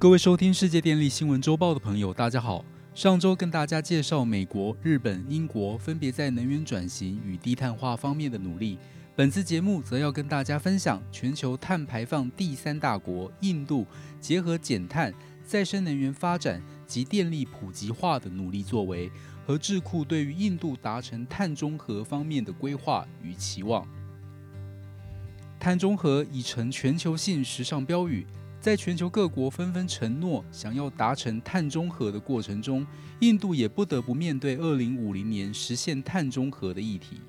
各位收听世界电力新闻周报的朋友，大家好。上周跟大家介绍美国、日本、英国分别在能源转型与低碳化方面的努力。本次节目则要跟大家分享全球碳排放第三大国印度结合减碳、再生能源发展及电力普及化的努力作为，和智库对于印度达成碳中和方面的规划与期望。碳中和已成全球性时尚标语。在全球各国纷纷承诺想要达成碳中和的过程中，印度也不得不面对二零五零年实现碳中和的议题。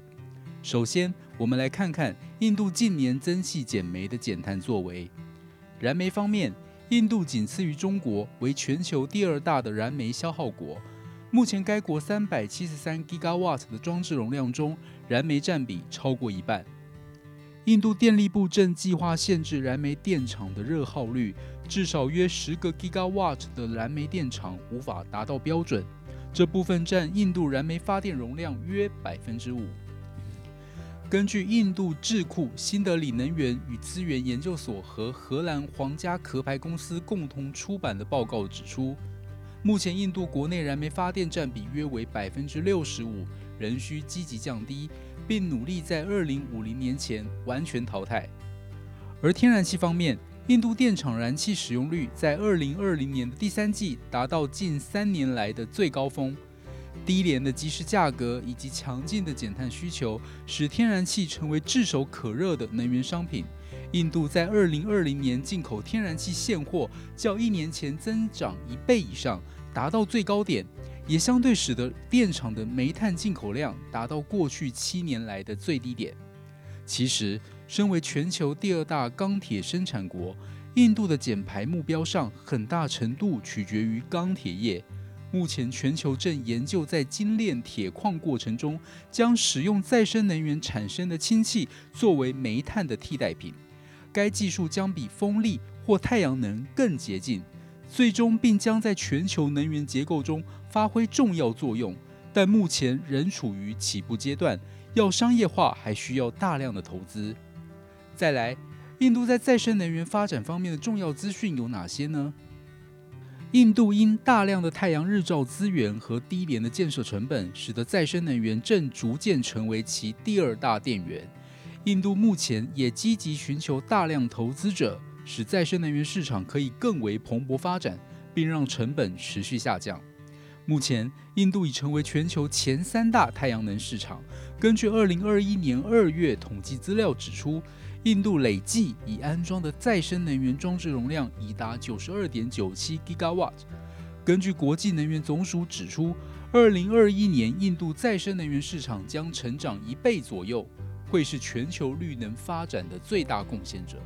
首先，我们来看看印度近年增气减煤的减碳作为。燃煤方面，印度仅次于中国，为全球第二大的燃煤消耗国。目前，该国三百七十三 gigawatt 的装置容量中，燃煤占比超过一半。印度电力部正计划限制燃煤电厂的热耗率，至少约十个 gigawatt 的燃煤电厂无法达到标准。这部分占印度燃煤发电容量约百分之五。根据印度智库新德里能源与资源研究所和荷兰皇家壳牌公司共同出版的报告指出，目前印度国内燃煤发电占比约为百分之六十五，仍需积极降低。并努力在二零五零年前完全淘汰。而天然气方面，印度电厂燃气使用率在二零二零年的第三季达到近三年来的最高峰。低廉的即时价格以及强劲的减碳需求，使天然气成为炙手可热的能源商品。印度在二零二零年进口天然气现货较一年前增长一倍以上，达到最高点。也相对使得电厂的煤炭进口量达到过去七年来的最低点。其实，身为全球第二大钢铁生产国，印度的减排目标上很大程度取决于钢铁业。目前，全球正研究在精炼铁矿过程中，将使用再生能源产生的氢气作为煤炭的替代品。该技术将比风力或太阳能更洁净。最终并将在全球能源结构中发挥重要作用，但目前仍处于起步阶段，要商业化还需要大量的投资。再来，印度在再生能源发展方面的重要资讯有哪些呢？印度因大量的太阳日照资源和低廉的建设成本，使得再生能源正逐渐成为其第二大电源。印度目前也积极寻求大量投资者。使再生能源市场可以更为蓬勃发展，并让成本持续下降。目前，印度已成为全球前三大太阳能市场。根据2021年2月统计资料指出，印度累计已安装的再生能源装置容量已达92.97 gigawatt。根据国际能源总署指出，2021年印度再生能源市场将成长一倍左右，会是全球绿能发展的最大贡献者。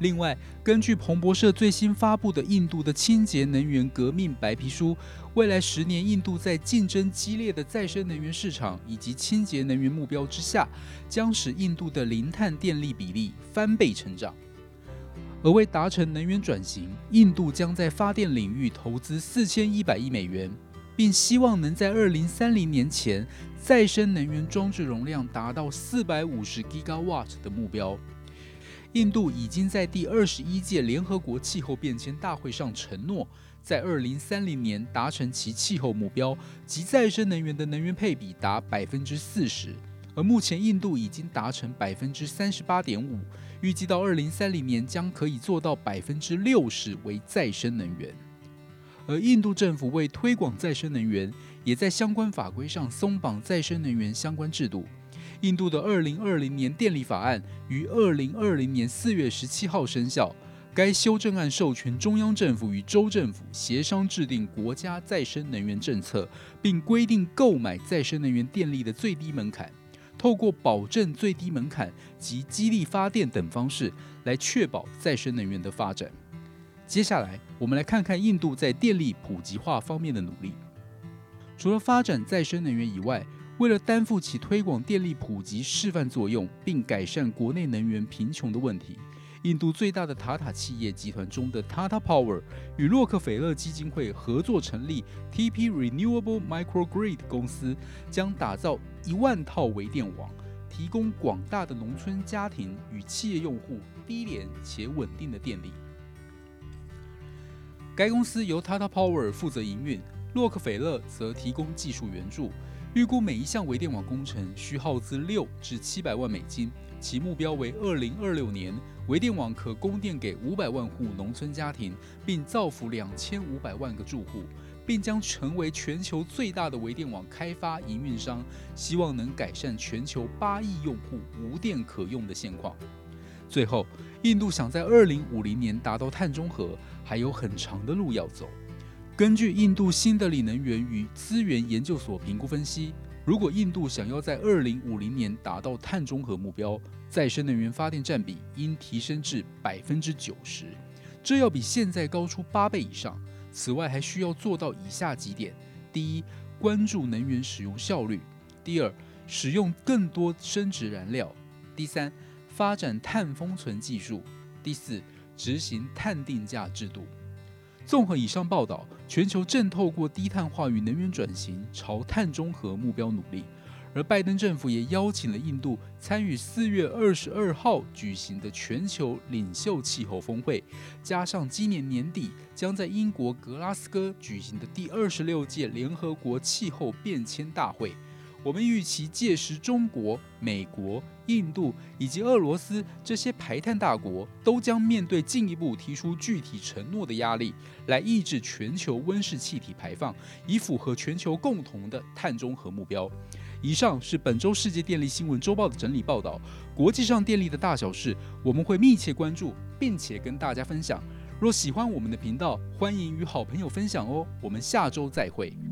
另外，根据彭博社最新发布的印度的清洁能源革命白皮书，未来十年印度在竞争激烈的再生能源市场以及清洁能源目标之下，将使印度的零碳电力比例翻倍成长。而为达成能源转型，印度将在发电领域投资四千一百亿美元，并希望能在二零三零年前再生能源装置容量达到四百五十 gigawatt 的目标。印度已经在第二十一届联合国气候变迁大会上承诺，在二零三零年达成其气候目标，即再生能源的能源配比达百分之四十。而目前印度已经达成百分之三十八点五，预计到二零三零年将可以做到百分之六十为再生能源。而印度政府为推广再生能源，也在相关法规上松绑再生能源相关制度。印度的二零二零年电力法案于二零二零年四月十七号生效。该修正案授权中央政府与州政府协商制定国家再生能源政策，并规定购买再生能源电力的最低门槛，透过保证最低门槛及激励发电等方式来确保再生能源的发展。接下来，我们来看看印度在电力普及化方面的努力。除了发展再生能源以外，为了担负起推广电力普及示范作用，并改善国内能源贫穷的问题，印度最大的塔塔企业集团中的 Tata Power 与洛克菲勒基金会合作成立 TP Renewable Microgrid 公司，将打造一万套微电网，提供广大的农村家庭与企业用户低廉且稳定的电力。该公司由 Tata Power 负责营运，洛克菲勒则提供技术援助。预估每一项微电网工程需耗资六至七百万美金，其目标为二零二六年微电网可供电给五百万户农村家庭，并造福两千五百万个住户，并将成为全球最大的微电网开发营运商，希望能改善全球八亿用户无电可用的现况。最后，印度想在二零五零年达到碳中和，还有很长的路要走。根据印度新德里能源与资源研究所评估分析，如果印度想要在二零五零年达到碳中和目标，再生能源发电占比应提升至百分之九十，这要比现在高出八倍以上。此外，还需要做到以下几点：第一，关注能源使用效率；第二，使用更多生殖燃料；第三，发展碳封存技术；第四，执行碳定价制度。综合以上报道，全球正透过低碳化与能源转型朝碳中和目标努力，而拜登政府也邀请了印度参与四月二十二号举行的全球领袖气候峰会，加上今年年底将在英国格拉斯哥举行的第二十六届联合国气候变迁大会。我们预期届时，中国、美国、印度以及俄罗斯这些排碳大国都将面对进一步提出具体承诺的压力，来抑制全球温室气体排放，以符合全球共同的碳中和目标。以上是本周世界电力新闻周报的整理报道。国际上电力的大小事，我们会密切关注，并且跟大家分享。若喜欢我们的频道，欢迎与好朋友分享哦。我们下周再会。